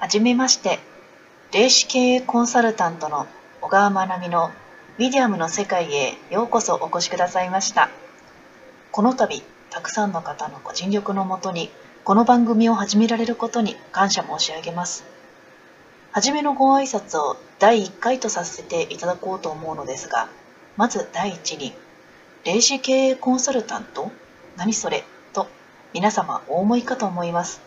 はじめまして、霊視経営コンサルタントの小川まなみのウィディアムの世界へようこそお越しくださいました。この度、たくさんの方のご尽力のもとに、この番組を始められることに感謝申し上げます。はじめのご挨拶を第1回とさせていただこうと思うのですが、まず第一に、霊視経営コンサルタント？何それ？と皆様お思いかと思います。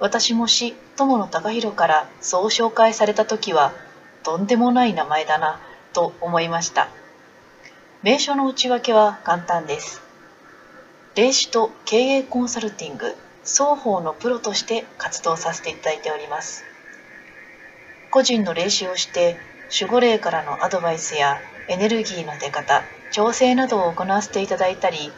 私もし友野隆弘からそう紹介された時はとんでもない名前だなと思いました。名称の内訳は簡単です。霊視と経営コンサルティング双方のプロとして活動させていただいております。個人の霊視をして守護霊からのアドバイスやエネルギーの出方調整などを行わせていただいたり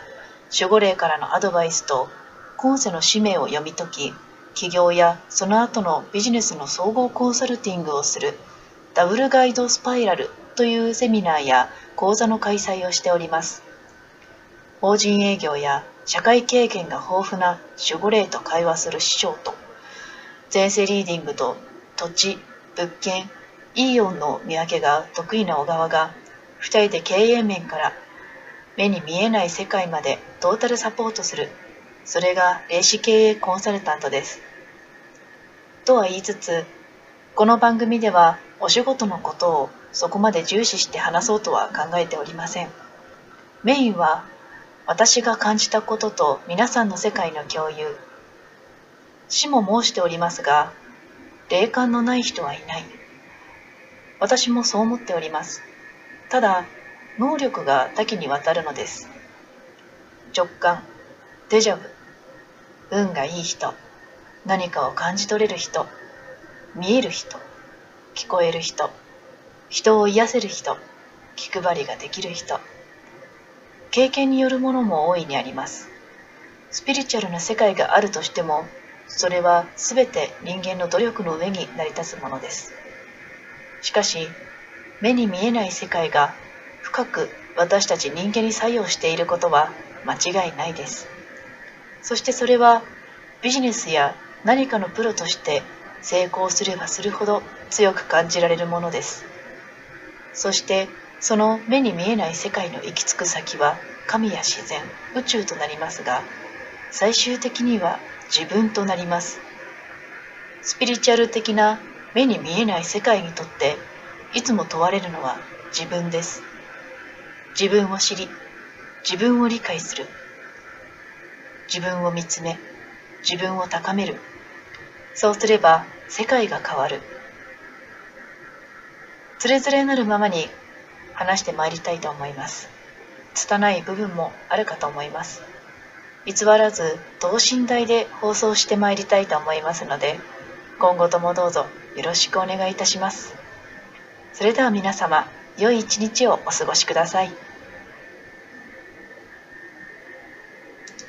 守護霊からのアドバイスと今世の使命を読み解き起業やその後のビジネスの総合コンサルティングをするダブルガイドスパイラルというセミナーや講座の開催をしております。法人営業や社会経験が豊富な守護霊と会話する師匠と前世リーディングと土地物件イーオンの見分けが得意な小川が2人で経営面から目に見えない世界までトータルサポートするそれが霊視経営コンサルタントです。とは言いつつ、この番組ではお仕事のことをそこまで重視して話そうとは考えておりません。メインは私が感じたことと皆さんの世界の共有。死も申しておりますが、霊感のない人はいない。私もそう思っております。ただ、能力が多岐にわたるのです。直感、デジャブ運がいい人。何かを感じ取れる人。見える人。聞こえる人。人を癒せる人。気配りができる人。経験によるものも大いにあります。スピリチュアルな世界があるとしてもそれは全て人間の努力の上に成り立つものです。しかし目に見えない世界が深く私たち人間に作用していることは間違いないです。そしてそれはビジネスや何かのプロとして成功すればするほど強く感じられるものです。そしてその目に見えない世界の行き着く先は神や自然、宇宙となりますが、最終的には自分となります。スピリチュアル的な目に見えない世界にとっていつも問われるのは自分です。自分を知り、自分を理解する。自分を見つめ自分を高める。そうすれば世界が変わる。つれづれなるままに話してまいりたいと思います。拙い部分もあるかと思います。偽らず等身大で放送してまいりたいと思いますので今後ともどうぞよろしくお願いいたします。それでは皆様良い一日をお過ごしください。